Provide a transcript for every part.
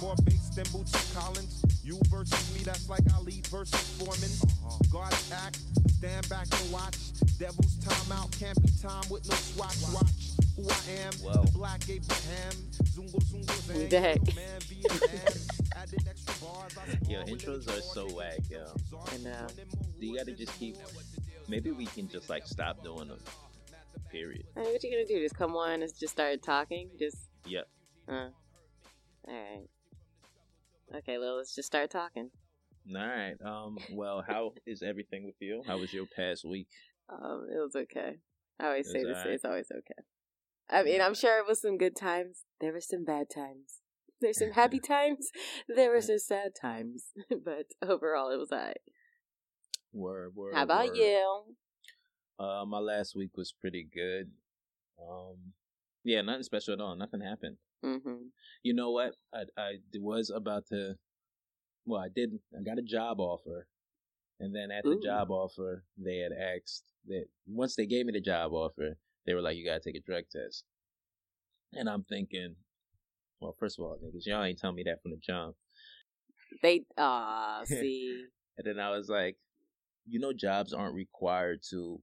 more bass than Bootsy Collins. You versus me, that's like Ali versus Foreman. Uh-huh. Guard act, stand back and watch. Devil's time out, can't be time with no swatch. Watch who I am, Well. the black Abraham. Zungo Zungo We Zang, back. little man Vietnam. Added extra bars, I spar Yo, intros are so whack, yo. I know. You gotta just keep. Maybe we can just like stop doing them. Period. I mean, what you gonna do? Just come on and just start talking? Just Yep. uh. All right. Okay, well, let's just start talking. All right. Um. Well, how is everything with you? How was your past week? Um, it was okay. I always say this. alright. It's always okay. I mean, I'm sure it was some good times. There were some bad times. There's some happy times. There were some sad times. but overall, it was alright. Word. Word. How about word. you? Uh, my last week was pretty good. Um. Yeah, nothing special at all. Nothing happened. Mm-hmm. You know what? I I was about to. Well, I didn't. I got a job offer, and then at the Ooh. job offer, they had asked that once they gave me the job offer, they were like, "You gotta take a drug test." And I'm thinking, well, first of all, niggas, y'all ain't tell me that from the jump. They ah see. And then I was like, you know, jobs aren't required to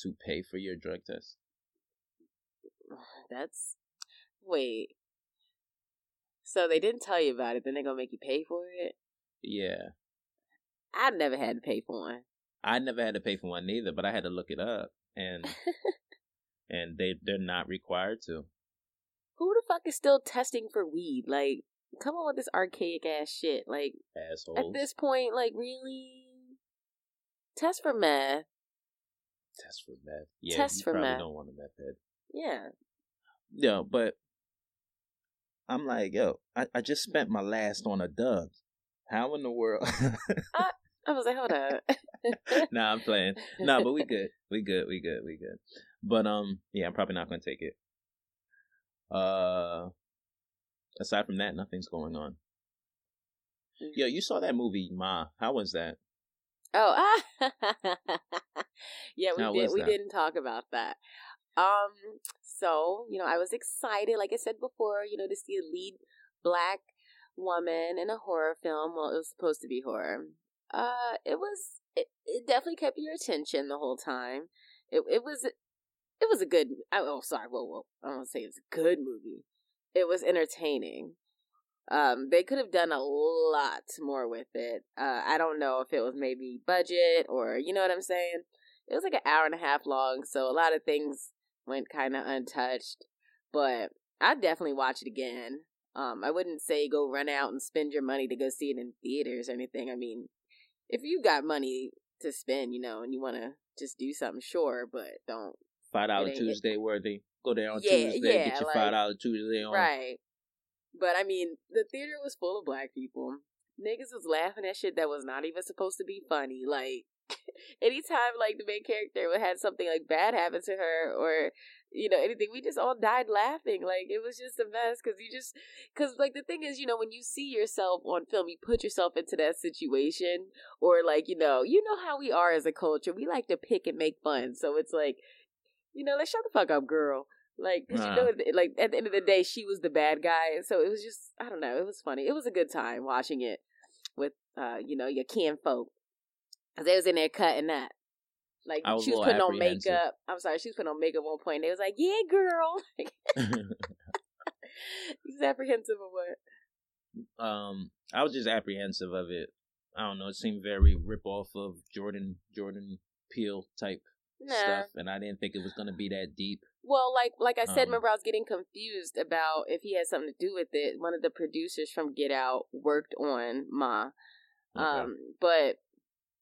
to pay for your drug test. That's wait. So they didn't tell you about it, then they're gonna make you pay for it. Yeah, I never had to pay for one. I never had to pay for one neither, but I had to look it up, and and they they're not required to. Who the fuck is still testing for weed? Like, come on with this archaic ass shit. Like, Assholes. at this point, like, really? Test for meth. test for meth. Yeah, Test for probably meth. don't want a meth head. Yeah. No, but I'm like, yo, I, I just spent my last on a dub. How in the world? I was like, hold up. nah, I'm playing. Nah, but we good. We good. We good. We good. But um, yeah, I'm probably not gonna take it. Uh, aside from that, nothing's going on. Yo, you saw that movie, Ma? How was that? Oh, ah. yeah, we How did. We that? didn't talk about that. Um, so you know, I was excited, like I said before, you know, to see a lead black woman in a horror film. Well, it was supposed to be horror. Uh, it was. It, it definitely kept your attention the whole time. It it was it was a good. Oh, sorry. Whoa, whoa. I don't want to say it was a good movie. It was entertaining. Um, they could have done a lot more with it. Uh, I don't know if it was maybe budget or you know what I'm saying. It was like an hour and a half long, so a lot of things went kind of untouched. But I'd definitely watch it again. Um, I wouldn't say go run out and spend your money to go see it in theaters or anything. I mean, if you got money to spend, you know, and you want to just do something, sure, but don't. Five dollar It Tuesday worthy. Go there on Yeah, Tuesday. yeah, get your like- five dollar Tuesday on. Right. But I mean, the theater was full of black people. Niggas was laughing at shit that was not even supposed to be funny. Like, anytime like the main character would had something like bad happen to her or you know anything, we just all died laughing. Like it was just a mess because you just because like the thing is, you know, when you see yourself on film, you put yourself into that situation, or like you know, you know how we are as a culture. We like to pick and make fun. So it's like, you know, like shut the fuck up, girl. Like, 'cause you know, like at the end of the day, she was the bad guy. So it was just, I don't know, it was funny. It was a good time watching it with, uh, you know, your kin folk. They was in there cutting that. Like she was putting on makeup. I'm sorry, she was putting on makeup at one point. They was like, "Yeah, girl." He's apprehensive of what? um, I was just apprehensive of it. I don't know. It seemed very rip off of Jordan Jordan Peele type Nah. stuff, and I didn't think it was gonna be that deep. Well, like like I said, Um, remember I was getting confused about if he had something to do with it. One of the producers from Get Out worked on Ma. Okay. Um, but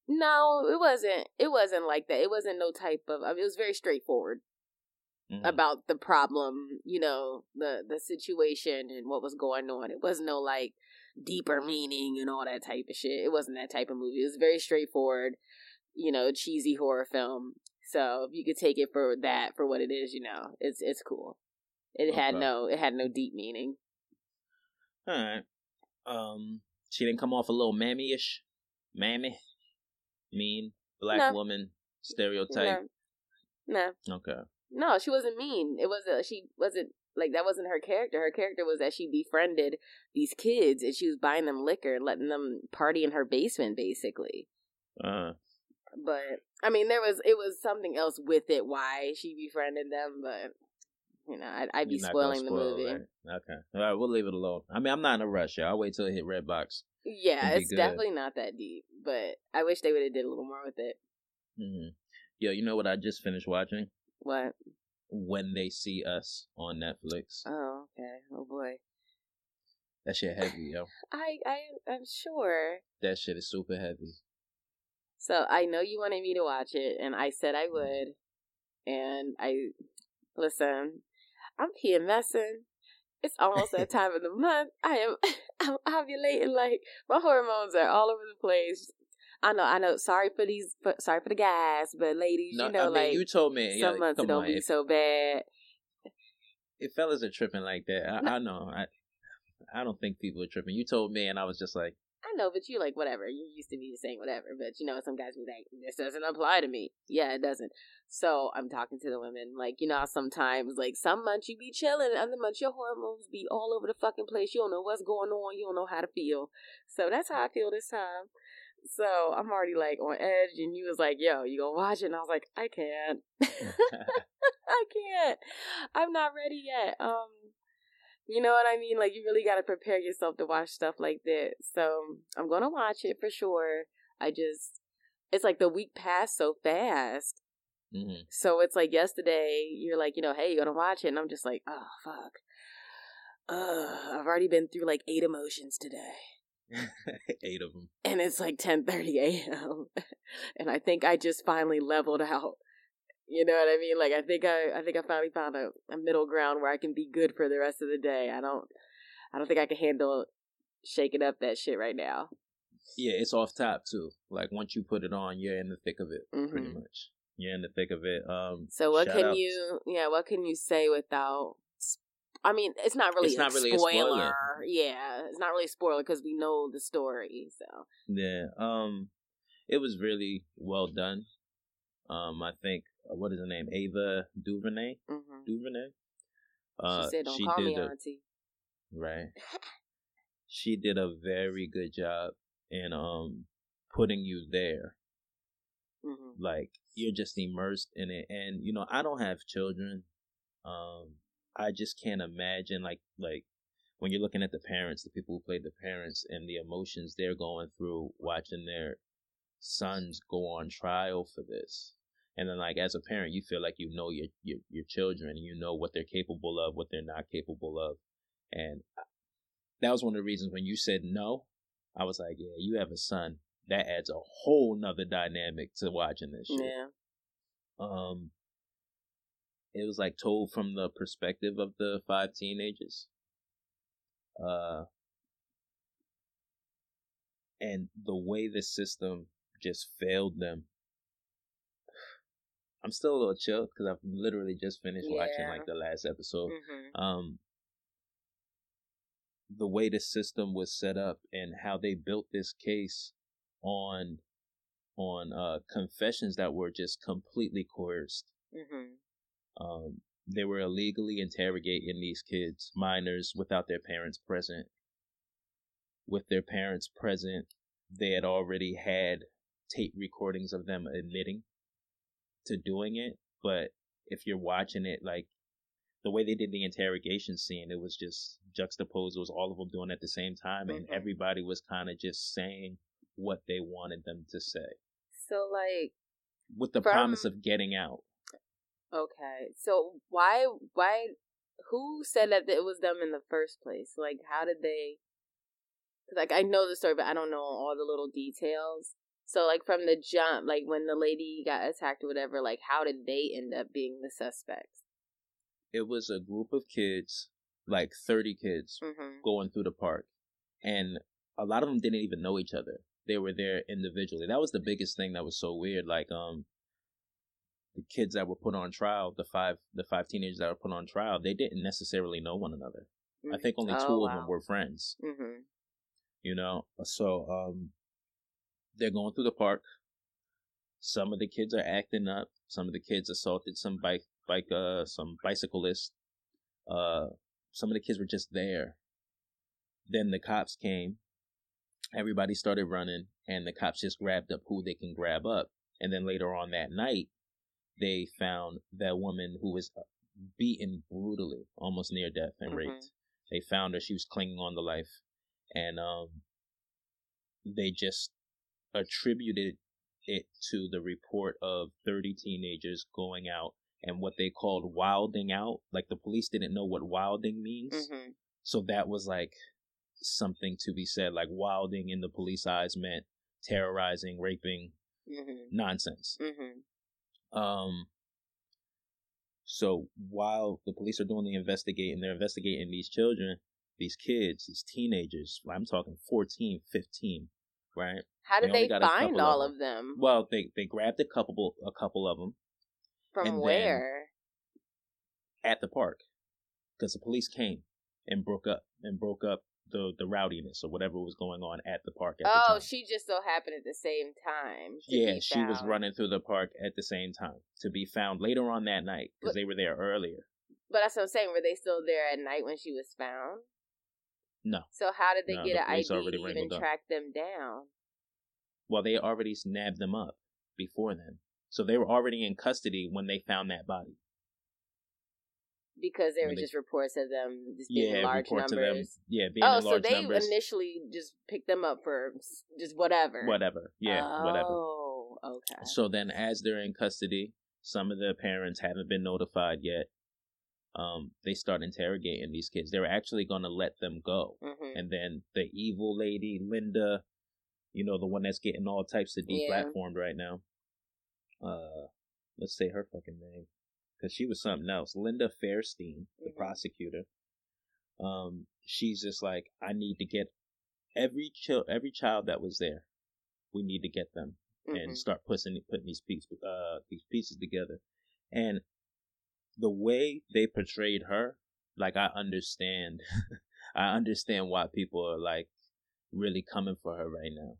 no, it wasn't. It wasn't like that. It wasn't no type of. I mean, it was very straightforward Mhm. about the problem. You know, the the situation and what was going on. It wasn't no like deeper meaning and all that type of shit. It wasn't that type of movie. It was very straightforward. You know, cheesy horror film. So if you could take it for that for what it is, you know, it's it's cool. It had no it had no deep meaning. All right. Um, she didn't come off a little mammy-ish, mammy, mean black No. woman stereotype. No, no, Okay. no, she wasn't mean. It wasn't. She wasn't like that wasn't her character. Her character was that she befriended these kids and she was buying them liquor, and letting them party in her basement, basically. Uh, But I mean, there was it was something else with it why she befriended them, but you know, I'd, I'd be spoiling the movie. right? Okay. All right, we'll leave it alone. I mean, I'm not in a rush. Y'all. I'll wait till it hit Redbox. Yeah, it's good. definitely not that deep, but I wish they would have did a little more with it. hmm Yo, you know what I just finished watching? What? When They See Us on Netflix. Oh, okay. Oh boy. That shit heavy, yo. I I I'm sure. That shit is super heavy. So I know you wanted me to watch it, and I said I would. And I listen. I'm PMSing. It's almost that time of the month. I am. I'm ovulating. Like my hormones are all over the place. I know. I know. Sorry for these. For, sorry for the guys, but ladies, No, you know, I mean, like you told me. some yeah, months it don't on. be If, so bad. if fellas are tripping like that, I. I know. I, I don't think people are tripping. You told me, and I was just like, I know, but you like whatever. You used to be just saying whatever, but you know, some guys be like, "This doesn't apply to me." Yeah, it doesn't. So I'm talking to the women, like you know, sometimes like some months you be chilling, other months your hormones be all over the fucking place. You don't know what's going on. You don't know how to feel. So that's how I feel this time. So I'm already like on edge, and you was like, "Yo, you gonna watch it?" And I was like, "I can't, I can't. I'm not ready yet." Um, you know what I mean? Like you really got to prepare yourself to watch stuff like that. So I'm gonna watch it for sure. I just, it's like the week passed so fast. mhm. So it's like yesterday, you're like, you know, hey, you're gonna watch it, and I'm just like, oh fuck. Uh, I've already been through like eight emotions today, eight of them. and it's like 10:30 a.m. and I think I just finally leveled out. You know what I mean? Like I think I, I think I finally found a, a middle ground where I can be good for the rest of the day. I don't, I don't think I can handle shaking up that shit right now. Yeah, it's off top too. Like once you put it on, you're in the thick of it, pretty Mhm. much. You're in the thick of it. Um, So what can outs. you? Yeah, what can you say without? I mean, it's not really It's a not really a spoiler. spoiler. Yeah, it's not really a spoiler because we know the story. So Yeah. Um, it was really well done. Um, I think uh, what is her name? Ava DuVernay. hmm DuVernay. Uh, she said, "Don't she call did me a- auntie." Right. She did a very good job in um putting you there. hmm Like you're just immersed in it. And you know, I don't have children. Um I just can't imagine like like when you're looking at the parents, the people who played the parents and the emotions they're going through watching their sons go on trial for this. And then like as a parent you feel like you know your your your children and you know what they're capable of, what they're not capable of. And that was one of the reasons when you said no, I was like, yeah, you have a son. That adds a whole nother dynamic to watching this shit. Yeah. Um, it was like told from the perspective of the five teenagers. Uh, and the way the system just failed them. I'm still a little chilled because I've literally just finished watching like the last episode. hmm um the way the system was set up and how they built this case on on uh confessions that were just completely coerced. Hmm um they were illegally interrogating these kids minors without their parents present. With their parents present they had already had tape recordings of them admitting to doing it but if you're watching it like the way they did the interrogation scene, it was just juxtaposed. It was all of them doing it at the same time, and Mhm. everybody was kind of just saying what they wanted them to say, So like, with the From- promise of getting out. okay, so why why who said that it was them in the first place? Like, how did they? 'cause, like, I know the story, but I don't know all the little details. So, like, from the jump, like when the lady got attacked or whatever, like, how did they end up being the suspects? It was a group of kids, like thirty kids, Mm-hmm. going through the park, and a lot of them didn't even know each other. They were there individually. That was the biggest thing that was so weird. Like, um, the kids that were put on trial, the five, the five teenagers that were put on trial, they didn't necessarily know one another. I think only two Oh, of them were friends. Mm-hmm. you know so um they're going through the park some of the kids are acting up some of the kids assaulted some bike bike uh some bicyclists Uh, some of the kids were just there. Then the cops came. Everybody started running, and the cops just grabbed up who they can grab up. And then later on that night, they found that woman who was uh, beaten brutally, almost near death and mm-hmm. raped. They found her; she was clinging on to life, and um, they just attributed it to the report of 30 teenagers going out and what they called wilding out. Like the police didn't know what wilding means. Mm-hmm. So that was like something to be said. Like wilding in the police eyes meant terrorizing, raping, mm-hmm. nonsense. Mm-hmm. Um, so while the police are doing the investigating, they're investigating these children, these kids, these teenagers. I'm talking 14, 15, right? How did they, they find all of them. them. Well, they they grabbed a couple a couple of them. From where? At the park, because the police came and broke up and broke up the the rowdiness or whatever was going on at the park. At oh, the she just so happened at the same time. Yeah, she was running through the park at the same time to be found later on that night because they were there earlier. But that's what I'm saying. Were they still there at night when she was found? No. So how did they no, get the an ID to even track them down? Well, they already snapped them up before then. So they were already in custody when they found that body. Because there were just reports of them just being yeah, in large numbers. Them, yeah, being a large number. oh, so they numbers. initially just picked them up for just whatever. Whatever. Yeah, oh, whatever. Oh, okay. So then, as they're in custody, some of the parents haven't been notified yet. Um, they start interrogating these kids. They were actually going to let them go, mm-hmm. and then the evil lady Linda you know, the one that's getting all types of deplatformed yeah. right now. Uh, let's say her fucking name, because she was something else. Linda Fairstein, the mm-hmm. prosecutor. Um, she's just like, I need to get every child, every child that was there. We need to get them mm-hmm. and start putting putting these pieces, uh, these pieces together. And the way they portrayed her, like I understand, I understand why people are like really coming for her right now.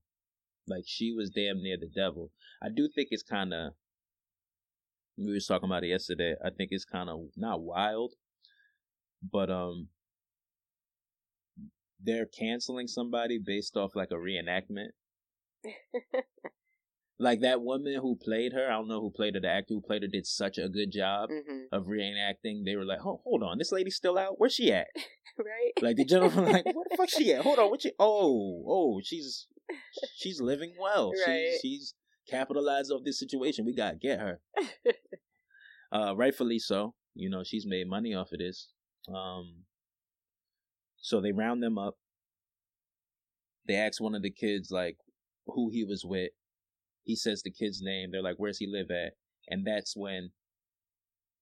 Like she was damn near the devil. I do think it's kind of. We were talking about it yesterday. I think it's kind of not wild, but um, they're canceling somebody based off like a reenactment. like that woman who played her, I don't know who played her, the actor who played her did such a good job mm-hmm. of reenacting. They were like, oh, hold on, this lady's still out? Where's she at? right? Like the gentleman, like, where the fuck she at? Hold on, what she? Oh, oh, she's she's living well. Right. She, she's capitalized off this situation. We gotta get her. uh, rightfully so. You know, she's made money off of this. Um, so they round them up. They ask one of the kids like who he was with. He says the kid's name. They're like, "Where's he live at?" And that's when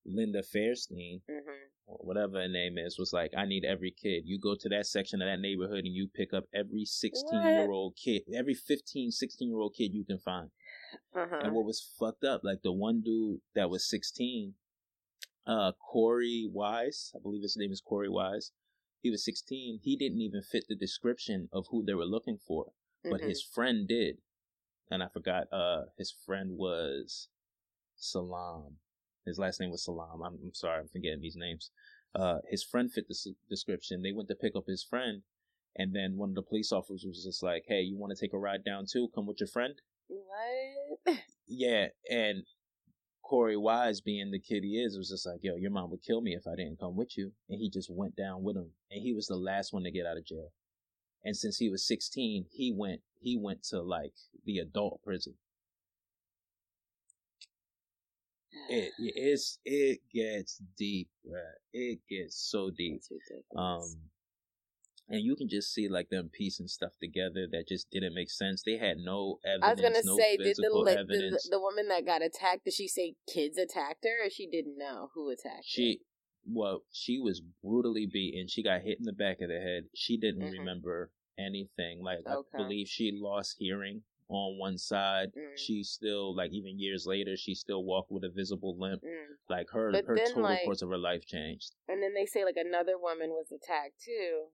Linda Fairstein, mm-hmm whatever her name is, was like, I need every kid. You go to that section of that neighborhood and you pick up every 16 year old kid, every 15, 16 year old kid you can find. Uh-huh. And what was fucked up, like the one dude that was 16, uh, Korey Wise, I believe his name is Korey Wise. He was 16. He didn't even fit the description of who they were looking for, but mm-hmm. his friend did. And I forgot, uh, his friend was Salaam. His last name was Salaam. I'm, I'm sorry, I'm forgetting these names. Uh, his friend fit the s- description. They went to pick up his friend, and then one of the police officers was just like, "Hey, you want to take a ride down too? Come with your friend." What? Yeah, and Korey Wise, being the kid he is, was just like, "Yo, your mom would kill me if I didn't come with you," and he just went down with him, and he was the last one to get out of jail. And since he was 16, he went he went to like the adult prison. it it's it gets deep, right? It gets so deep. Um, and you can just see like them piecing stuff together that just didn't make sense. They had no evidence. I was gonna no say, did the, the, the woman that got attacked? Did she say kids attacked her, or she didn't know who attacked her? she, her? Well, she was brutally beaten. She got hit in the back of the head. She didn't mm-hmm. remember anything. Like okay. I believe she lost hearing on one side. Mm. She still like even years later, she still walked with a visible limp. Mm. Like her but her then, total like, course of her life changed. And then they say like another woman was attacked too.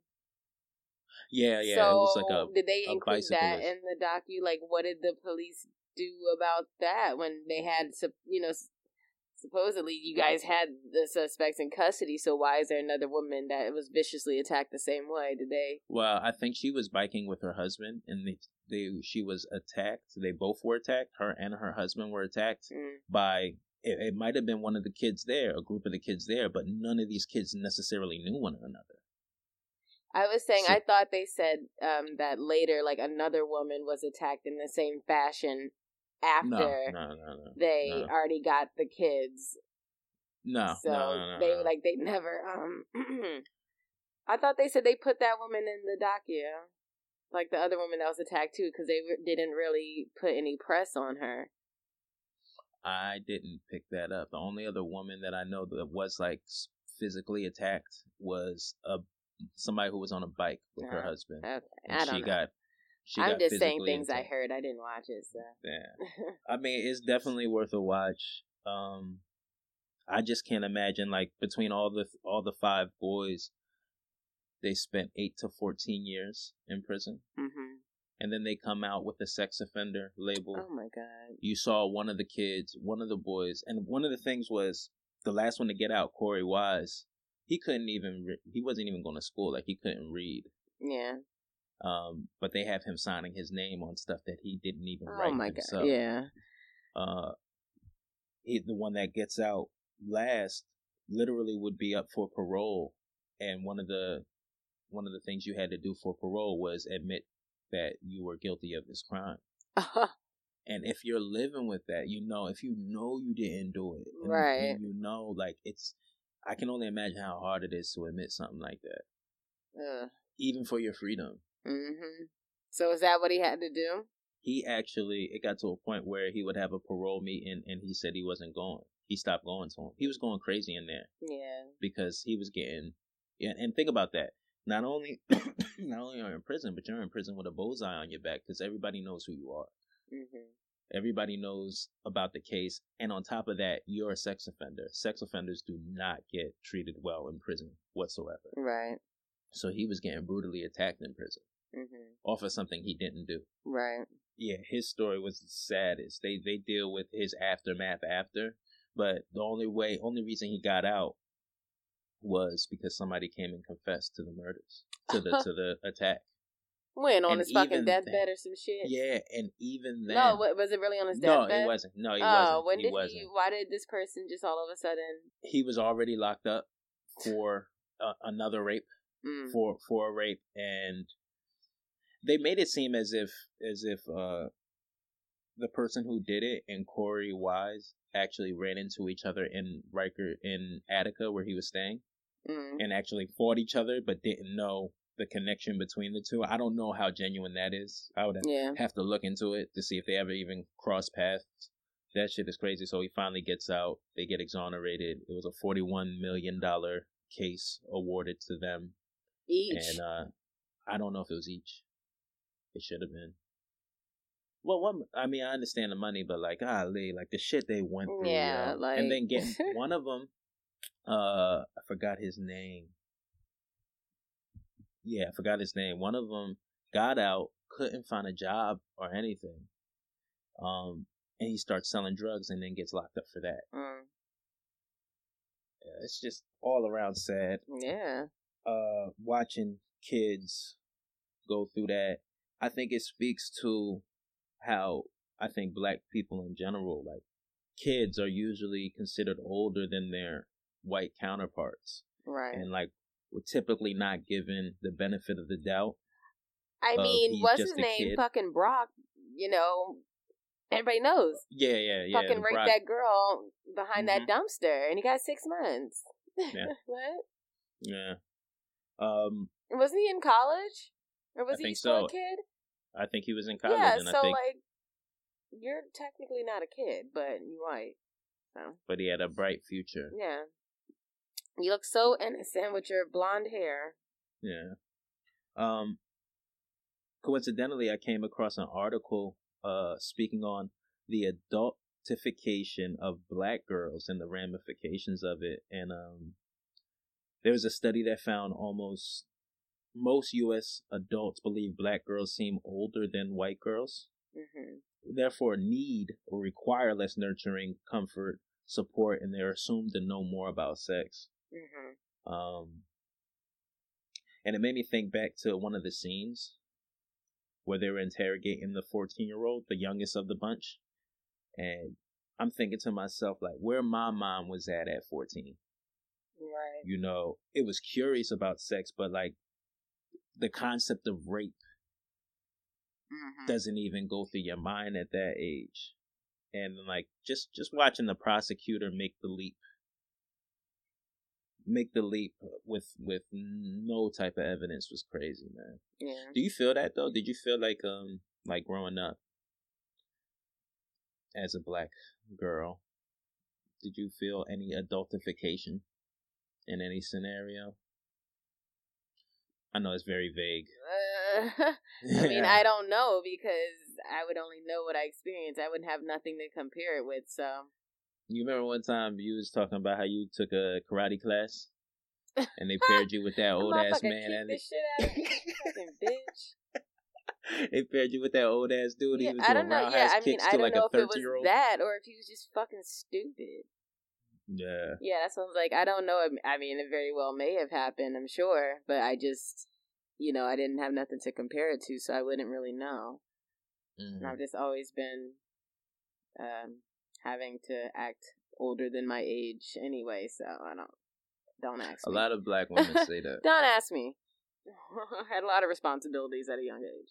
Yeah, yeah. So, it was like a did they include that in the docu? Like, what did the police do about that when they had you know supposedly you guys had the suspects in custody. So why is there another woman that was viciously attacked the same way? They? Well, I think she was biking with her husband, and they, they she was attacked. They both were attacked. Her and her husband were attacked Mm. by. It, it might have been one of the kids there, a group of the kids there, but none of these kids necessarily knew one another. I was saying So- I thought they said um, that later, like another woman was attacked in the same fashion after No, no, no, they already got the kids. No, so no, no, no, they like they never. um I thought they said they put that woman in the docu, like the other woman that was attacked too, because they re- didn't really put any press on her. I didn't pick that up. The only other woman that I know that was like physically attacked was a somebody who was on a bike with her Oh, husband, Okay, and she know. got. She I'm just saying things I heard. I didn't watch it, so. Yeah, I mean, it's definitely worth a watch. Um, I just can't imagine like between all the all the five boys, they spent eight to fourteen years in prison, hmm and then they come out with a sex offender label. Oh my god. you saw one of the kids, one of the boys, and one of the things was the last one to get out, Korey Wise. He couldn't even. Re- he wasn't even going to school. Like he couldn't read. Yeah. Um, but they have him signing his name on stuff that he didn't even Oh write my himself. god. Yeah. Uh, he the one that gets out last literally would be up for parole, and one of the one of the things you had to do for parole was admit that you were guilty of this crime. And if you're living with that, you know, if you know you didn't do it, and, Right. you know, like it's, I can only imagine how hard it is to admit something like that, Ugh. even for your freedom. Hmm So is that what he had to do? He actually, it got to a point where he would have a parole meeting, and he said he wasn't going. He stopped going to him. He was going crazy in there Yeah. because he was getting, yeah. And think about that. Not only, not only are you in prison, but you're in prison with a bullseye on your back because everybody knows who you are. hmm Everybody knows about the case. And on top of that, you're a sex offender. Sex offenders do not get treated well in prison whatsoever. Right. So he was getting brutally attacked in prison hmm off of something he didn't do. Right. Yeah, his story was the saddest. They they deal with his aftermath after, but the only way, only reason he got out was because somebody came and confessed to the murders, to the to the attack. When on And his fucking deathbed or some shit? Yeah, and even then, No, wa- was it really on his deathbed? no, it wasn't. No, he oh, wasn't. when he did wasn't. he? Why did this person just all of a sudden? he was already locked up for uh, another rape Mm. for for a rape and they made it seem as if as if uh the person who did it and Korey Wise actually ran into each other in Riker in Attica where he was staying Mm. and actually fought each other but didn't know the connection between the two. I don't know how genuine that is. I would have Yeah. have to look into it to see if they ever even cross paths. That shit is crazy. So he finally gets out. They get exonerated. It was a forty-one million dollar case awarded to them, Each. and uh, I don't know if it was each. It should have been. Well, one. I mean, I understand the money, but like, golly, like the shit they went through. Yeah, yo. like- and then getting one of them. Uh, I forgot his name. Yeah, I forgot his name. One of them got out, couldn't find a job or anything. Um, and he starts selling drugs and then gets locked up for that. Mm. Yeah, it's just all around sad. Yeah. Uh, watching kids go through that, I think it speaks to how I think black people in general, like kids, are usually considered older than their white counterparts, Right. and like we're typically not given the benefit of the doubt. I mean, what's his name? kid. Fucking Brock. You know, everybody knows. Yeah, yeah, yeah. fucking raped that girl behind that Mhm. dumpster, and he got six months. Yeah. what? Yeah. Um, Wasn't he in college, or was I he still so. a kid? I think he was in college, yeah. and So I think, like, you're technically not a kid, but you're right. So but he had a bright future. yeah, you look so innocent with your blonde hair. Yeah. Um coincidentally I came across an article uh speaking on the adultification of black girls and the ramifications of it and um there was a study that found almost most US adults believe black girls seem older than white girls hmm therefore need or require less nurturing comfort support and they're assumed to know more about sex. Mm-hmm. Um, and it made me think back to one of the scenes where they were interrogating the 14 year old, the youngest of the bunch. And I'm thinking to myself, like, where my mom was at at 14. Right. You know, it was curious about sex, but like the concept of rape Mm-hmm. doesn't even go through your mind at that age. And like just just watching the prosecutor make the leap make the leap with with no type of evidence was crazy, man. Yeah. Do you feel that though? Did you feel like um like growing up as a black girl? Did you feel any adultification in any scenario? I know it's very vague. Uh, I mean, I don't know because I would only know what I experienced. I wouldn't have nothing to compare it with. So You remember one time you was talking about how you took a karate class and they paired you with that old ass man and the shit out of me, you fucking bitch. they paired you with that old ass dude. Yeah, he was I don't know. Yeah, I mean, I don't like know if it was thirteen year old. that or if he was just fucking stupid. Yeah. Yeah, that sounds like I don't know. I mean, it very well may have happened. I'm sure, but I just, you know, I didn't have nothing to compare it to, so I wouldn't really know. Mhm. And I've just always been um, having to act older than my age anyway, so I don't. Don't ask A me. lot of black women say that. Don't ask me. I had a lot of responsibilities at a young age.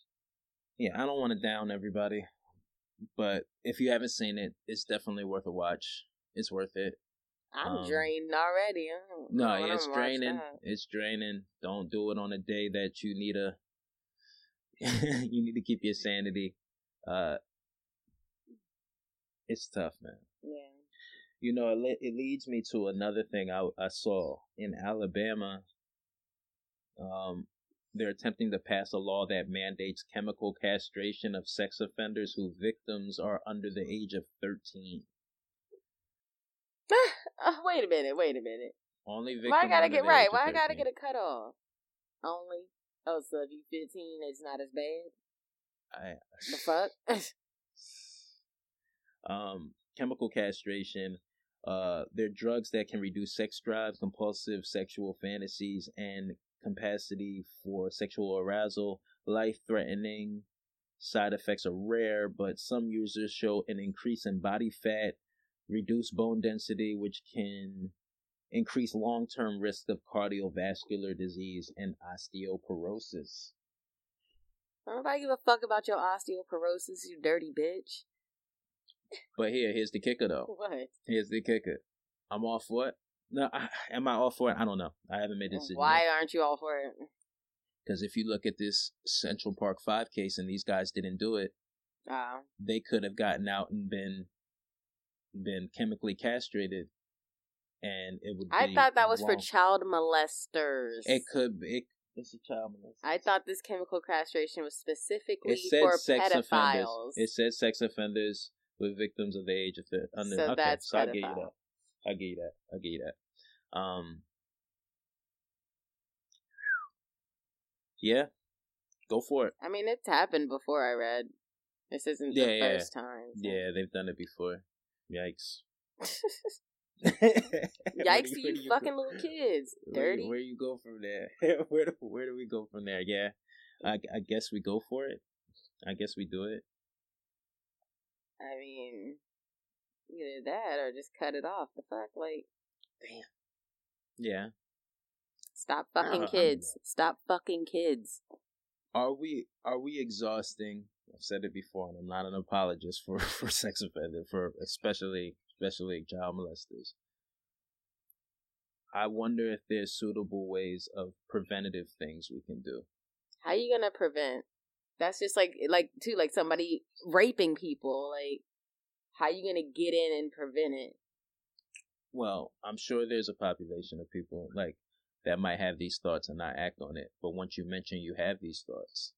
Yeah, I don't want to down everybody, but if you haven't seen it, it's definitely worth a watch. It's worth it. I'm Um, drained already. No, it's draining. It's draining. Don't do it on a day that you need a. you need to keep your sanity. Uh, it's tough, man. Yeah. You know, it, le- it leads me to another thing I, I saw in Alabama. Um, they're attempting to pass a law that mandates chemical castration of sex offenders whose victims are under the age of 13. Oh, wait a minute. Wait a minute. Only victims. Why I gotta get right? Why I gotta get a cut off? Only. Oh, so if you 15, it's not as bad. I, The fuck? um, chemical castration. Uh, they're drugs that can reduce sex drive, compulsive sexual fantasies, and capacity for sexual arousal. Life threatening side effects are rare, but some users show an increase in body fat, reduced bone density, which can increase long term risk of cardiovascular disease and osteoporosis. Nobody give a fuck about your osteoporosis, you dirty bitch. But here, here's the kicker though. What? Here's the kicker. I'm all for it. No, I, am I all for it? I don't know. I haven't made a decision. Why aren't you all for it? Because if you look at this Central Park Five case and these guys didn't do it, Oh. they could have gotten out and been been chemically castrated, and it would. I be thought that was for child molesters. It could. Be, it, it's a child molester. I thought this chemical castration was specifically it said for sex offenders. pedophiles. It said sex offenders with victims of the age of the under. So okay, that's so I give you that. I get you that. I get you that. Um. Yeah, go for it. I mean, it's happened before. I read. This isn't Yeah, the yeah. first time. so. Yeah, they've done it before. Yikes. Yikes to you, fucking little kids. Where, Dirty. where you go from there? where do where do we go from there? Yeah, I I guess we go for it. I guess we do it. I mean, either that or just cut it off. The fuck, like, damn. Yeah. stop fucking don't- kids. Stop fucking kids. Are we are we exhausting? I've said it before, and I'm not an apologist for for sex offender, for especially especially child molesters. I wonder if there's suitable ways of preventative things we can do. How are you gonna prevent? That's just like like too like somebody raping people. Like, how are you gonna get in and prevent it? Well, I'm sure there's a population of people like that might have these thoughts and not act on it. But once you mention you have these thoughts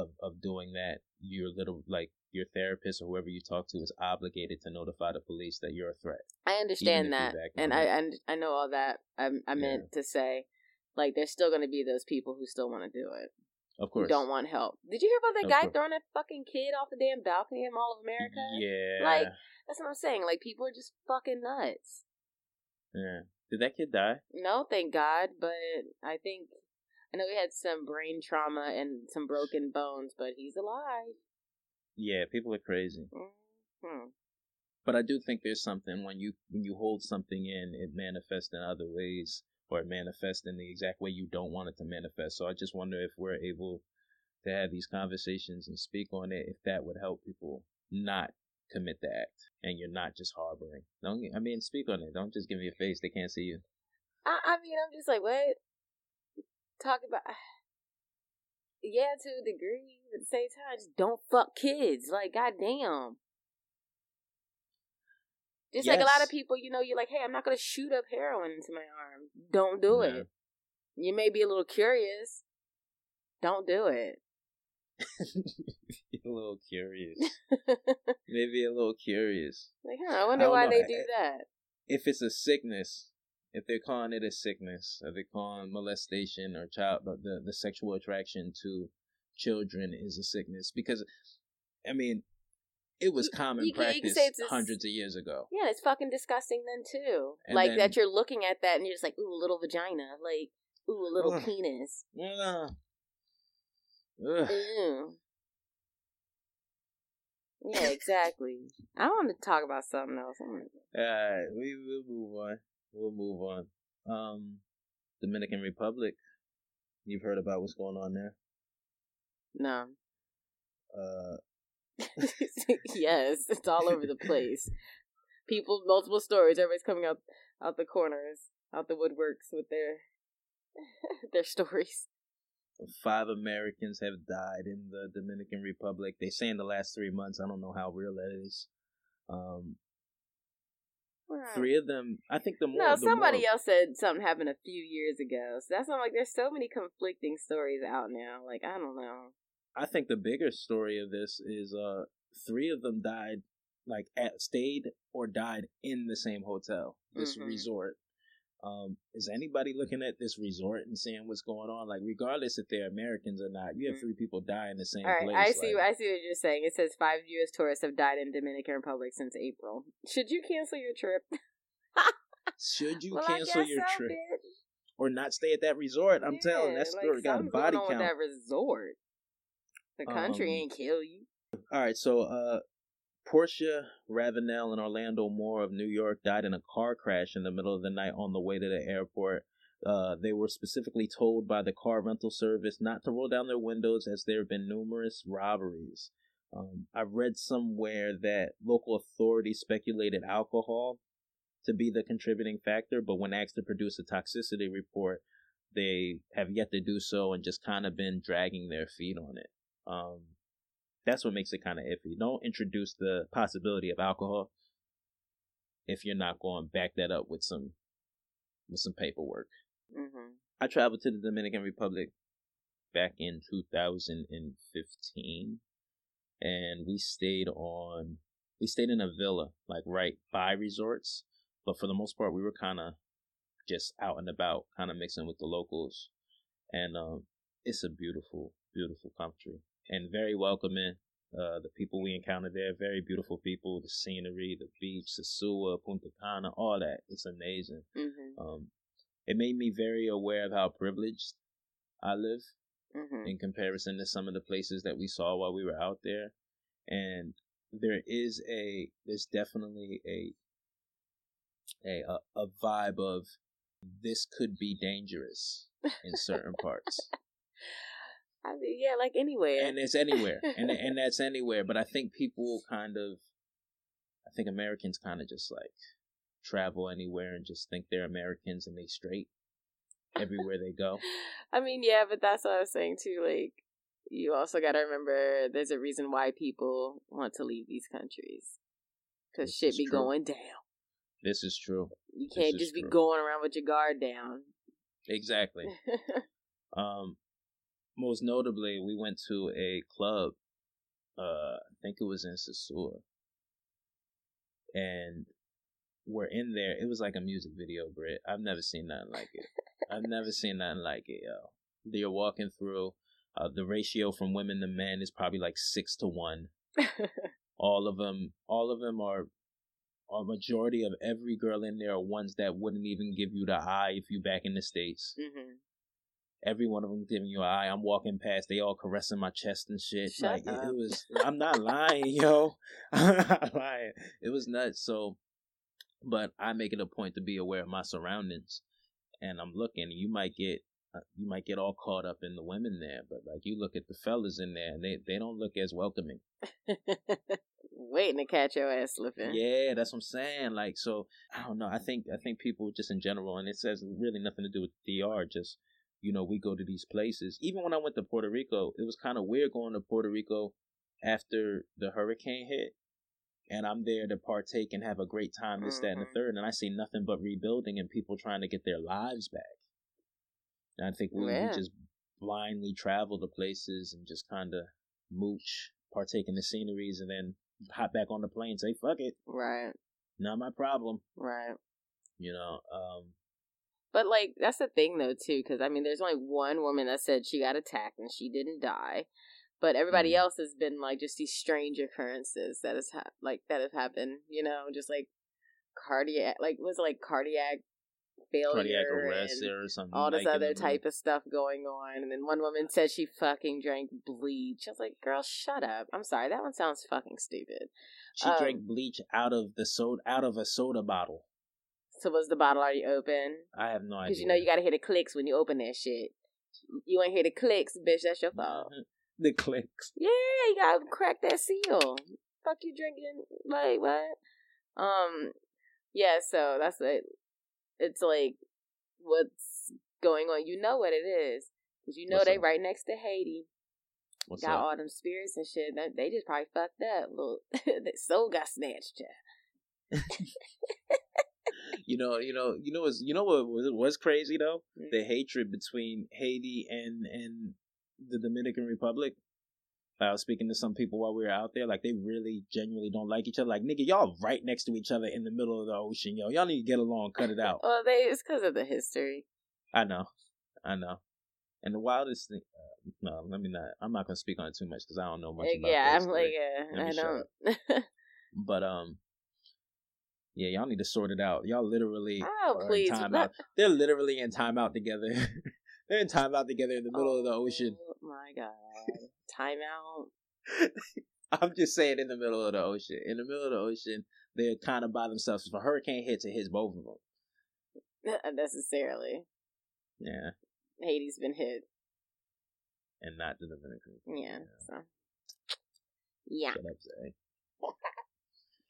of of doing that, your little like your therapist or whoever you talk to is obligated to notify the police that you're a threat. I understand that, and I and I know all that. I I meant to say, like, there's still gonna be those people who still want to do it. Of course. don't want help. Did you hear about that Of guy course. throwing that fucking kid off the damn balcony in Mall of America? Yeah. Like, that's what I'm saying. Like, people are just fucking nuts. yeah. Did that kid die? No, thank God. But I think I know he had some brain trauma and some broken bones, but he's alive. Yeah, people are crazy. hmm But I do think there's something when you when you hold something in, it manifests in other ways, or it manifests in the exact way you don't want it to manifest. So I just wonder if we're able to have these conversations and speak on it, if that would help people not commit the act, and you're not just harboring. Don't I mean speak on it? Don't just give me a face. They can't see you. I, I mean, I'm just like, what? Talk about. Yeah, to a degree. But at the same time, just don't fuck kids. Like, goddamn. Just like a lot of people, you know, you're like, hey, I'm not going to shoot up heroin into my arm. Don't do Yeah. it. You may be a little curious. Don't do it. a little curious. Maybe a little curious. Like, huh, I wonder don't why know. they do that. if it's a sickness, if they're calling it a sickness, or they're calling molestation or child the the sexual attraction to children is a sickness, because I mean, it was common you practice it's a s- hundreds of years ago. Yeah, it's fucking disgusting then too. And like then- that you're looking at that and you're just like, ooh, little vagina. Like, ooh, a little Ugh. penis. Yeah. Exactly. I want to talk about something else. I Alright, we will move on. We'll move on. Um, Dominican Republic. You've heard about what's going on there. No. Uh, yes, it's all over the place. People, multiple stories. Everybody's coming out out the corners, out the woodworks with their their stories. Five Americans have died in the Dominican Republic. They say in the last three months. I don't know how real that is. Um, three of them. I think the more. No, the somebody more, else said something happened a few years ago. So that's not like there's so many conflicting stories out now. Like I don't know. I think the bigger story of this is uh, three of them died, like at stayed or died in the same hotel, this Mhm. resort. Um, is anybody looking at this resort and seeing what's going on? Like, regardless if they're Americans or not, you have Mhm. three people die in the same All right, place. I see. like- I see what you're saying. It says five U.S. tourists have died in Dominican Republic since April. Should you cancel your trip? Should you well, cancel your so, trip bitch. or not stay at that resort? I'm telling Yeah, that like, story got a body count. That resort. The country Um, ain't kill you. All right, so uh, Portia Ravenelle and Orlando Moore of New York died in a car crash in the middle of the night on the way to the airport. Uh, they were specifically told by the car rental service not to roll down their windows as there have been numerous robberies. Um, I read somewhere that local authorities speculated alcohol to be the contributing factor, but when asked to produce a toxicity report, they have yet to do so and just kind of been dragging their feet on it. Um, that's what makes it kind of iffy. Don't introduce the possibility of alcohol if you're not going to back that up with some with some paperwork. hmm I traveled to the Dominican Republic back in 2015, and we stayed on we stayed in a villa like right by resorts, but for the most part we were kind of just out and about, kind of mixing with the locals, and um, it's a beautiful, beautiful country and very welcoming. Uh, the people we encountered there, very beautiful people. The scenery, the beach, Sosua, Punta Cana, all that. It's amazing. hmm Um, it made me very aware of how privileged I live hmm in comparison to some of the places that we saw while we were out there. And there is a, there's definitely a, a, a, a vibe of this could be dangerous in certain parts. I mean, yeah, like anywhere. and it's anywhere and and that's anywhere but i think people kind of i think americans kind of just like travel anywhere and just think they're americans and they straight everywhere they go I mean, yeah, but that's what I was saying too. Like, you also got to remember there's a reason why people want to leave these countries because shit be true. going down. this is true You can't just be going around with your guard down. exactly um most notably we went to a club uh i think it was in Sosua. and we're in there it was like a music video Brit. i've never seen nothing like it i've never seen nothing like it yo you're walking through Uh, the ratio from women to men is probably like six to one. all of them, all of them are. A majority of every girl in there are ones that wouldn't even give you the eye if you back in the states. hmm Every one of them giving you an eye. I'm walking past, they all caressing my chest and shit. Shut like it, up. it was. I'm not lying, yo. I'm not lying. It was nuts. So, but I make it a point to be aware of my surroundings, and I'm looking. You might get. uh, You might get all caught up in the women there, but like you look at the fellas in there, and they they don't look as welcoming. Waiting to catch your ass slipping. Yeah, that's what I'm saying. Like, so I don't know. I think I think people just in general, and it says really nothing to do with DR. Just you know, we go to these places. Even when I went to Puerto Rico, it was kind of weird going to Puerto Rico after the hurricane hit, and I'm there to partake and have a great time. This, that, and the Mhm. third, and I see nothing but rebuilding and people trying to get their lives back. And I think we, we just blindly travel to places and just kind of mooch, partake in the sceneries, and then hop back on the plane, say fuck it, Right. not my problem. Right. You know, um, But like that's the thing though too, because I mean, there's only one woman that said she got attacked and she didn't die, but everybody Mhm. else has been like just these strange occurrences that has ha- like that have happened. You know, just like cardiac, like was like cardiac failure, cardiac arrest or something. all this like other the- type of stuff going on. And then one woman said she fucking drank bleach. I was like, girl, shut up. I'm sorry, that one sounds fucking stupid. She um, drank bleach out of the soda, out of a soda bottle. So was the bottle already open? I have no idea. Because you know you gotta hear the clicks when you open that shit. You ain't hear the clicks, bitch. That's your fault. Mhm. the clicks. Yeah, you gotta crack that seal. Fuck you drinking like what? Um, yeah. So that's it. It's like what's going on. You know what it is because you know What's they up? right next to Haiti. What's got up? all them spirits and shit. They, they just probably fucked up. Little, their soul got snatched. You know, you know, you know, what's, you know what was was crazy though? Mm. The hatred between Haiti and and the Dominican Republic. I was speaking to some people while we were out there, like they really genuinely don't like each other. Like nigga, y'all right next to each other in the middle of the ocean, yo. Y'all need to get along, cut it out. Well, they it's because of the history. I know, I know. And the wildest thing, uh, no, let me not. I'm not gonna speak on it too much because I don't know much about. It. Yeah, I'm like, yeah, I don't. But um, yeah, y'all need to sort it out. Y'all literally oh, please. timeout. They're literally in timeout together. They're in timeout together in the middle of the ocean. Oh my god. Timeout. I'm just saying, in the middle of the ocean. In the middle of the ocean, they're kind of by themselves. If a hurricane hits, it hits both of them. Unnecessarily. Yeah, Haiti's been hit. and not the Dominican. Republic. Yeah. So. Yeah.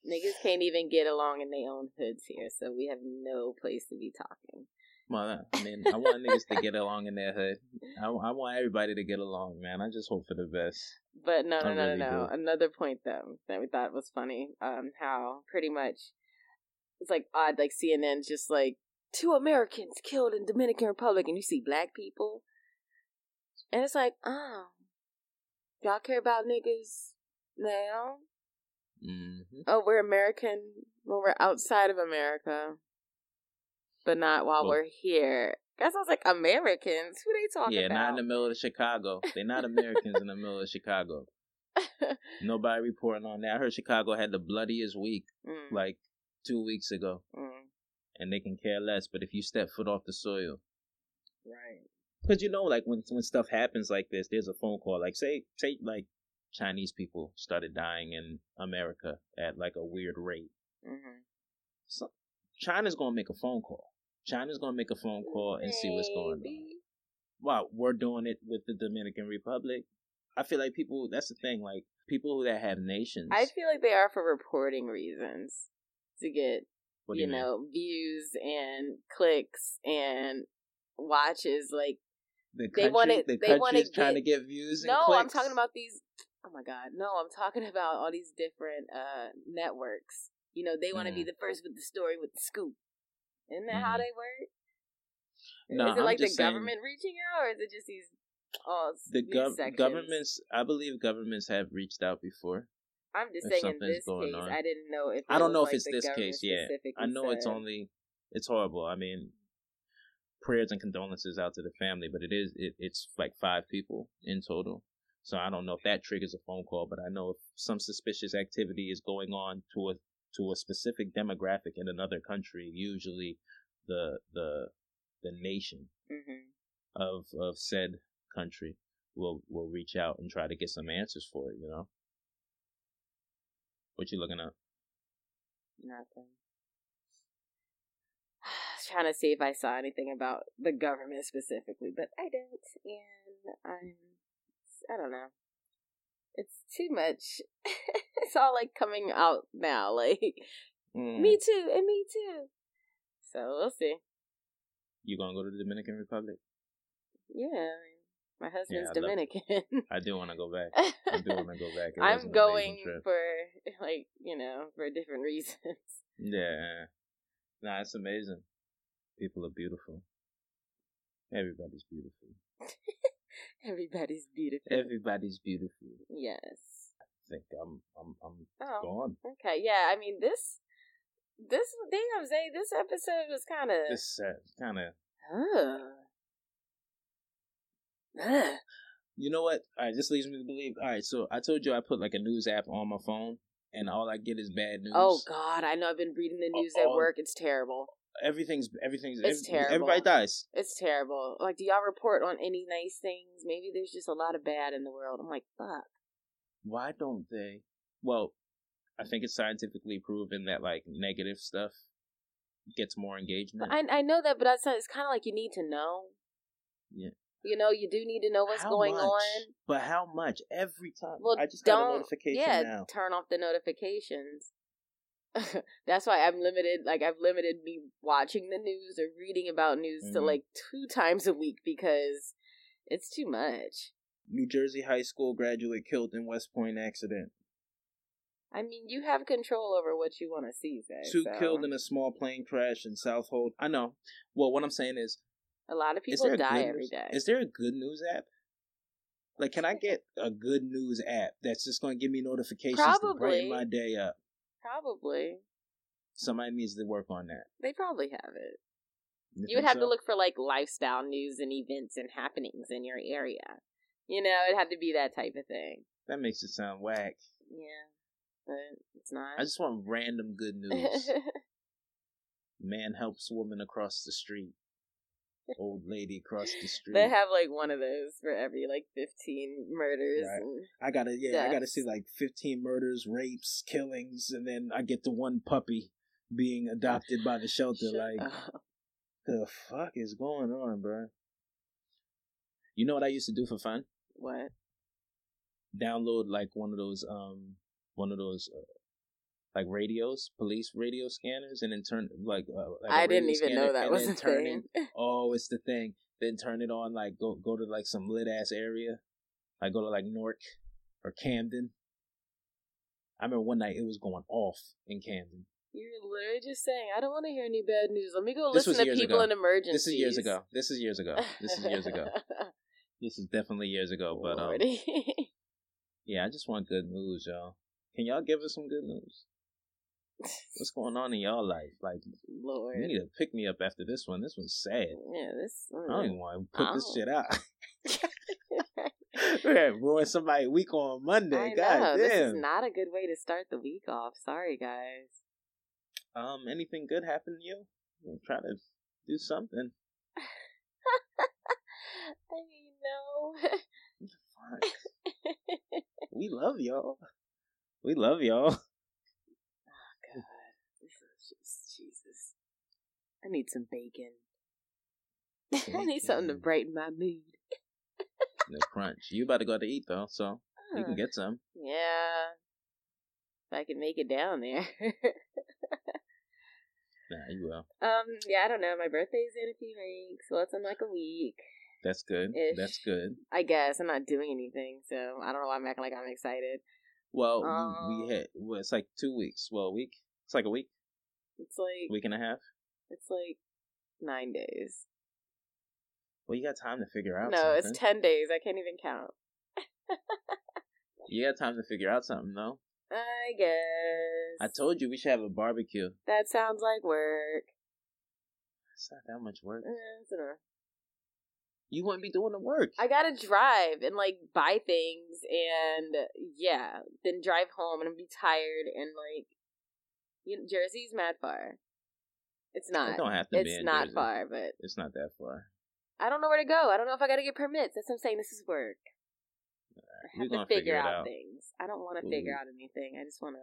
Shut up, Zay. Niggas can't even get along in their own hoods here, so we have no place to be talking. Well, I mean, I want niggas to get along in their hood. I, I want everybody to get along, man. I just hope for the best. But no, no, I no, really no, no. do. Another point though that we thought was funny. Um, how pretty much it's like odd, like CNN's just like two Americans killed in Dominican Republic, and you see black people, and it's like, oh, y'all care about niggas now? Hmm Oh, we're American when we're outside of America, but not while Well- we're here. That sounds like Americans. Who they talking Yeah, not in the middle of Chicago. They're not Americans in the middle of Chicago. Nobody reporting on that. I heard Chicago had the bloodiest week Mm, like two weeks ago, mm, and they can care less. But if you step foot off the soil, right. because you know, like when when stuff happens like this, there's a phone call. Like say say like Chinese people started dying in America at like a weird rate. hmm So China's gonna make a phone call. China's gonna make a phone call and see what's going on. Maybe. Wow, we're doing it with the Dominican Republic. I feel like people. That's the thing. Like people that have nations. I feel like they are for reporting reasons to get what you, you, know views and clicks and watches. Like The they country, wanna- the they wanna country's trying to get- views. And no, I'm talking about these. Oh my god, no, I'm talking about all these different uh networks. You know, they want to be Mhm. the first with the story with the scoop. Isn't that how Mhm. they work? No, is it I'm like the saying- government reaching out, or is it just these? Oh, the gov- governments. I believe governments have reached out before. I'm just saying in this going case, on. I didn't know if. I don't know if it's this case. Yeah, I know it's only. It's horrible. I mean, prayers and condolences out to the family, but it is it, it's like five people in total. So I don't know if that triggers a phone call, but I know if some suspicious activity is going on to a to a specific demographic in another country, usually the the the nation hmm of of said country will will reach out and try to get some answers for it. You know, what you looking at? Nothing. I was trying to see if I saw anything about the government specifically, but I didn't, and I'm I don't know. It's too much. it's all like coming out now, like Mm. me too, and me too. So we'll see. You gonna go to the Dominican Republic? Yeah, I mean, my husband's love- Dominican. I do want to go back. I do want to go back. It I'm going for like you know for different reasons. Yeah. Nah, it's amazing. People are beautiful. Everybody's beautiful. Everybody's beautiful. Everybody's beautiful. yes. I think I'm I'm I'm Oh, gone. okay. Yeah, I mean this this damn Zay, this episode was kind of This uh, kind of. Ugh. Ugh. You know what? All right, this leads me to believe. All right, so I told you I put like a news app on my phone, and all I get is bad news. Oh God, I know. I've been reading the news at Oh. work. It's terrible. Everything's everything's. It's every- terrible. Everybody dies. It's terrible. Like, do y'all report on any nice things? Maybe there's just a lot of bad in the world. I'm like, fuck. Why don't they? Well, I think it's scientifically proven that like negative stuff gets more engagement. But I I know that, but that's it's kind of like you need to know. Yeah. You know, you do need to know what's How going much? on. But how much? Every time. Well, I just got a don't notification yeah now. turn off the notifications. That's why I'm limited. Like I've limited me watching the news or reading about news to Mhm. like two times a week because it's too much. New Jersey high school graduate killed in West Point accident. I mean, you have control over what you want to see. Zay, Two so. killed in a small plane crash in Southold. I know. Well, what I'm saying is, A lot of people die every news- day. Is there a good news app? Like, can I get a good news app that's just going to give me notifications to Probably. brighten my day up? Probably. Somebody needs to work on that. They probably have it. You, think would have to look for like lifestyle news and events and happenings in your area. You know, it'd have to be that type of thing. That makes it sound whack. Yeah, but it's not. I just want random good news. Man helps woman across the street. Old lady across the street. they have like one of those for every like fifteen murders. Right. and- I gotta, yeah, I gotta see like 15 murders, rapes, killings, and then I get the one puppy being adopted by the shelter. Like, up. the fuck is going on, bro? You know what I used to do for fun? what? Download like one of those, um, one of those, uh, like radios, police radio scanners, and then turn like. Uh, like I didn't even know that was a turn thing. in- oh, it's the thing. Then turn it on, like go go to like some lit ass area, like go to like Newark or Camden. I remember one night it was going off in Camden. You're literally just saying, I don't want to hear any bad news. Let me go This listen to people ago. in emergencies. This is years ago. This is years ago. This is years ago. This is definitely years ago. But um, yeah, I just want good news, y'all. Can y'all give us some good news? What's going on in y'all life? Like, Lord. you need to pick me up after this one. This one's sad. Yeah, this. I don't even want to put this shit out. We're ruin somebody's week on Monday. I God know. This is not a good way to start the week off. Sorry, guys. Um, anything good happened to you? We'll try to do something. I mean, no. We love y'all. We love y'all. God, this is just Jesus. I need some bacon. I need something to brighten my mood. no crunch. You about to go out to eat though, so you can get some. Yeah. If I can make it down there. Nah, you will. um, yeah, I don't know. My birthday's in a few weeks. Well, it's in like a week. That's good. Ish. That's good. I guess. I'm not doing anything, so I don't know why I'm acting like I'm excited. Well, we, Um, we had well, it's like two weeks. Well, a week. It's like a week, It's like week and a half. It's like nine days. Well, you got time to figure out. No, something. it's ten days. I can't even count. You got time to figure out something, though. I guess. I told you we should have a barbecue. that sounds like work. It's not that much work. Eh. You wouldn't be doing the work. I gotta drive and like buy things and yeah, then drive home and be tired and like you know, Jersey's mad far. It's not. It don't have to be It's not Jersey. far, but It's not that far. I don't know where to go. I don't know if I gotta get permits. That's what I'm saying. This is work. I We're have to figure, figure out, out. things. I don't want to figure out anything. I just want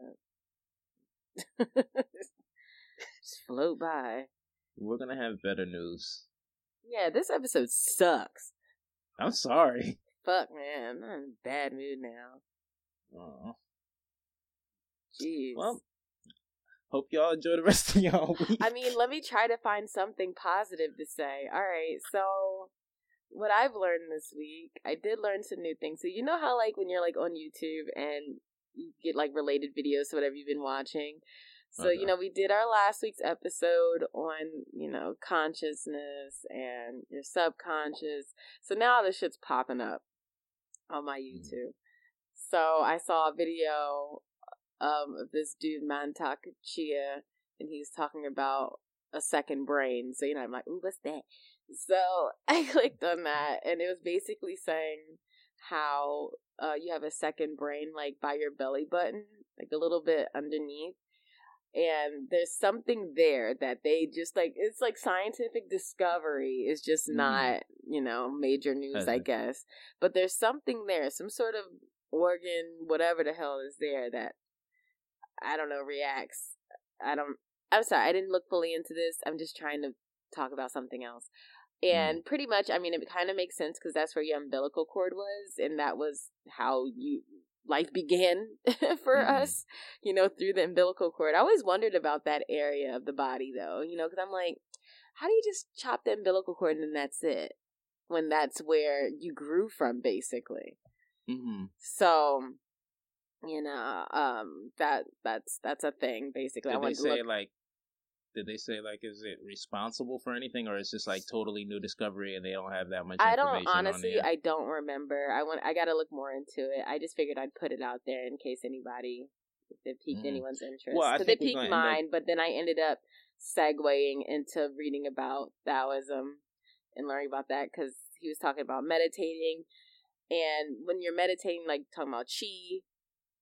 to just float by. We're gonna have better news. Yeah, this episode sucks. I'm sorry. Fuck, man. I'm in a bad mood now. Aw. Jeez. Well, hope y'all enjoy the rest of y'all week. I mean, let me try to find something positive to say. All right, so what I've learned this week, I did learn some new things. So you know how like when you're like on YouTube and you get like related videos to whatever you've been watching. So Okay. you uh-huh. know we did our last week's episode on you know consciousness and your subconscious. So now this shit's popping up on my mm. YouTube. So I saw a video um, of this dude Mantak Chia and he's talking about a second brain. So you know, I'm like, ooh, what's that? So I clicked on that, and it was basically saying how uh, you have a second brain, like by your belly button, like a little bit underneath. And there's something there that they just like, it's like scientific discovery is just Mm. not, you know, major news, I Okay. guess. But there's something there, some sort of organ, whatever the hell is there that I don't know, reacts. I don't. I'm sorry, I didn't look fully into this. I'm just trying to talk about something else. And pretty much, I mean, it kind of makes sense because that's where your umbilical cord was, and that was how you life began for Mhm. us, you know, through the umbilical cord. I always wondered about that area of the body, though, you know, because I'm like, how do you just chop the umbilical cord and that's it? When that's where you grew from, basically. hmm So, you know, um, that that's that's a thing basically. I Did they wanted to say look. like? Did they say like, is it responsible for anything, or is this like totally new discovery and they don't have that much? I don't honestly. I don't remember. I want. I got to look more into it. I just figured I'd put it out there in case anybody, if it piqued Mhm. anyone's interest. Well, I Because it piqued gonna up- mine, but then I ended up segueing into reading about Taoism and learning about that because he was talking about meditating, and when you're meditating, like talking about chi,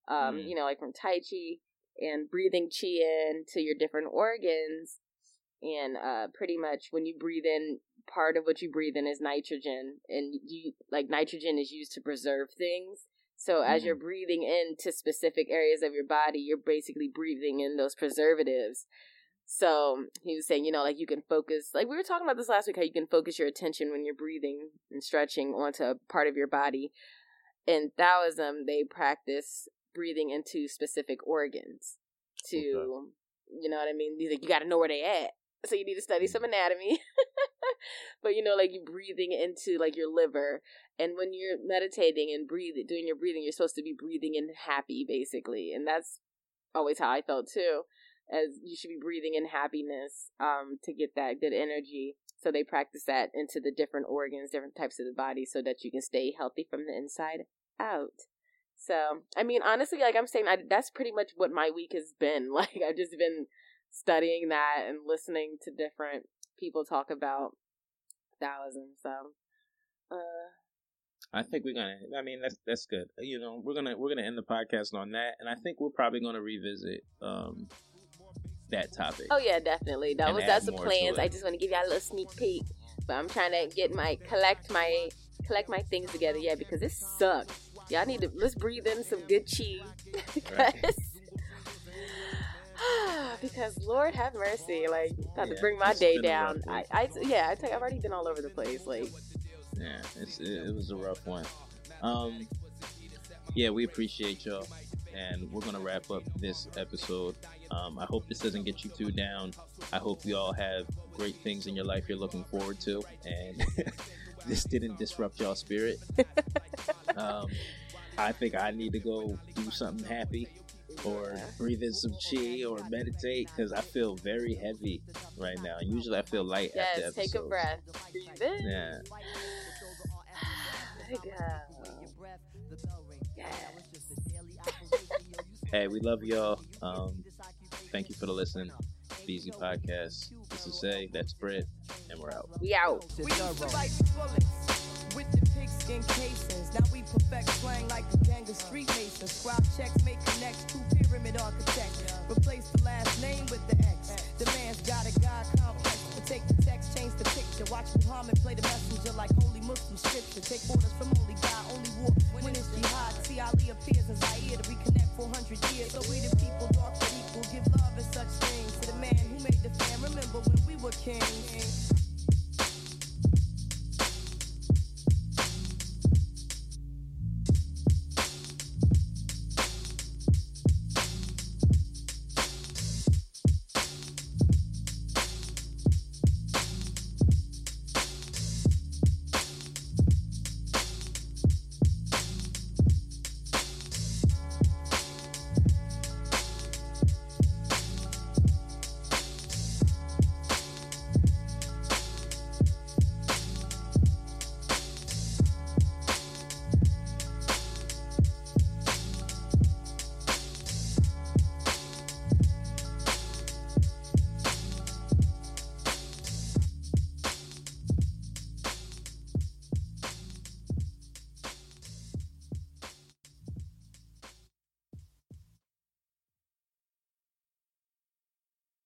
um, Mm. you know, like from Tai Chi and breathing chi in to your different organs. And uh, pretty much when you breathe in, part of what you breathe in is nitrogen. And you like nitrogen is used to preserve things. So as Mhm. you're breathing into specific areas of your body, you're basically breathing in those preservatives. So he was saying, you know, like you can focus, like we were talking about this last week, how you can focus your attention when you're breathing and stretching onto a part of your body. In Taoism, they practice breathing into specific organs to, you know what I mean? He's like, you got to know where they at. So you need to study some anatomy. but you know, like you breathing into like your liver, and when you're meditating and breathing, doing your breathing, you're supposed to be breathing in happy, basically, and that's always how I felt too. As you should be breathing in happiness, um, to get that good energy. So they practice that into the different organs, different types of the body, so that you can stay healthy from the inside out. So, I mean, honestly, like I'm saying, I, that's pretty much what my week has been. Like, I've just been studying that and listening to different people talk about Taoism. So, uh, I think we're gonna. I mean, that's that's good. You know, we're gonna we're gonna end the podcast on that, and I think we're probably gonna revisit um that topic. oh yeah, definitely. That was that's the plans. I just want to give y'all a little sneak peek, but I'm trying to get my collect my collect my things together. Yeah, because this sucks. Y'all need to let's breathe in some good chi because. because Lord have mercy, like to Yeah, bring my day down. I. I, yeah, I tell you, I've already been all over the place. Like, Yeah, it's, it, it was a rough one. Um, yeah, we appreciate y'all, and we're gonna wrap up this episode. Um, I hope this doesn't get you too down. I hope you all have great things in your life you're looking forward to, and this didn't disrupt y'all spirit. Um, I think I need to go do something happy. Or breathe in some chi, or meditate because I feel very heavy right now. Usually I feel light after yes, take a breath, breathe in. Yeah. There you go. Yes. Hey, we love y'all. Um, thank you for the listen. Easy Podcast. This is Zay, that's Britt. and we're out. We out. We casings. Now we perfect slang like the gang of street masons. Scribe checks, make connects, two pyramid architects. Replace the last name with the X. The man's got a God complex. But take the text, change the picture. Watch Muhammad play the messenger like holy Muslim scripture. Take orders from only God, only war. When it's jihad, see Ali appears as Zaire to reconnect 400 years. So we the people, dark equal. Give love and such things to the man who made the fam. Remember when we were kings.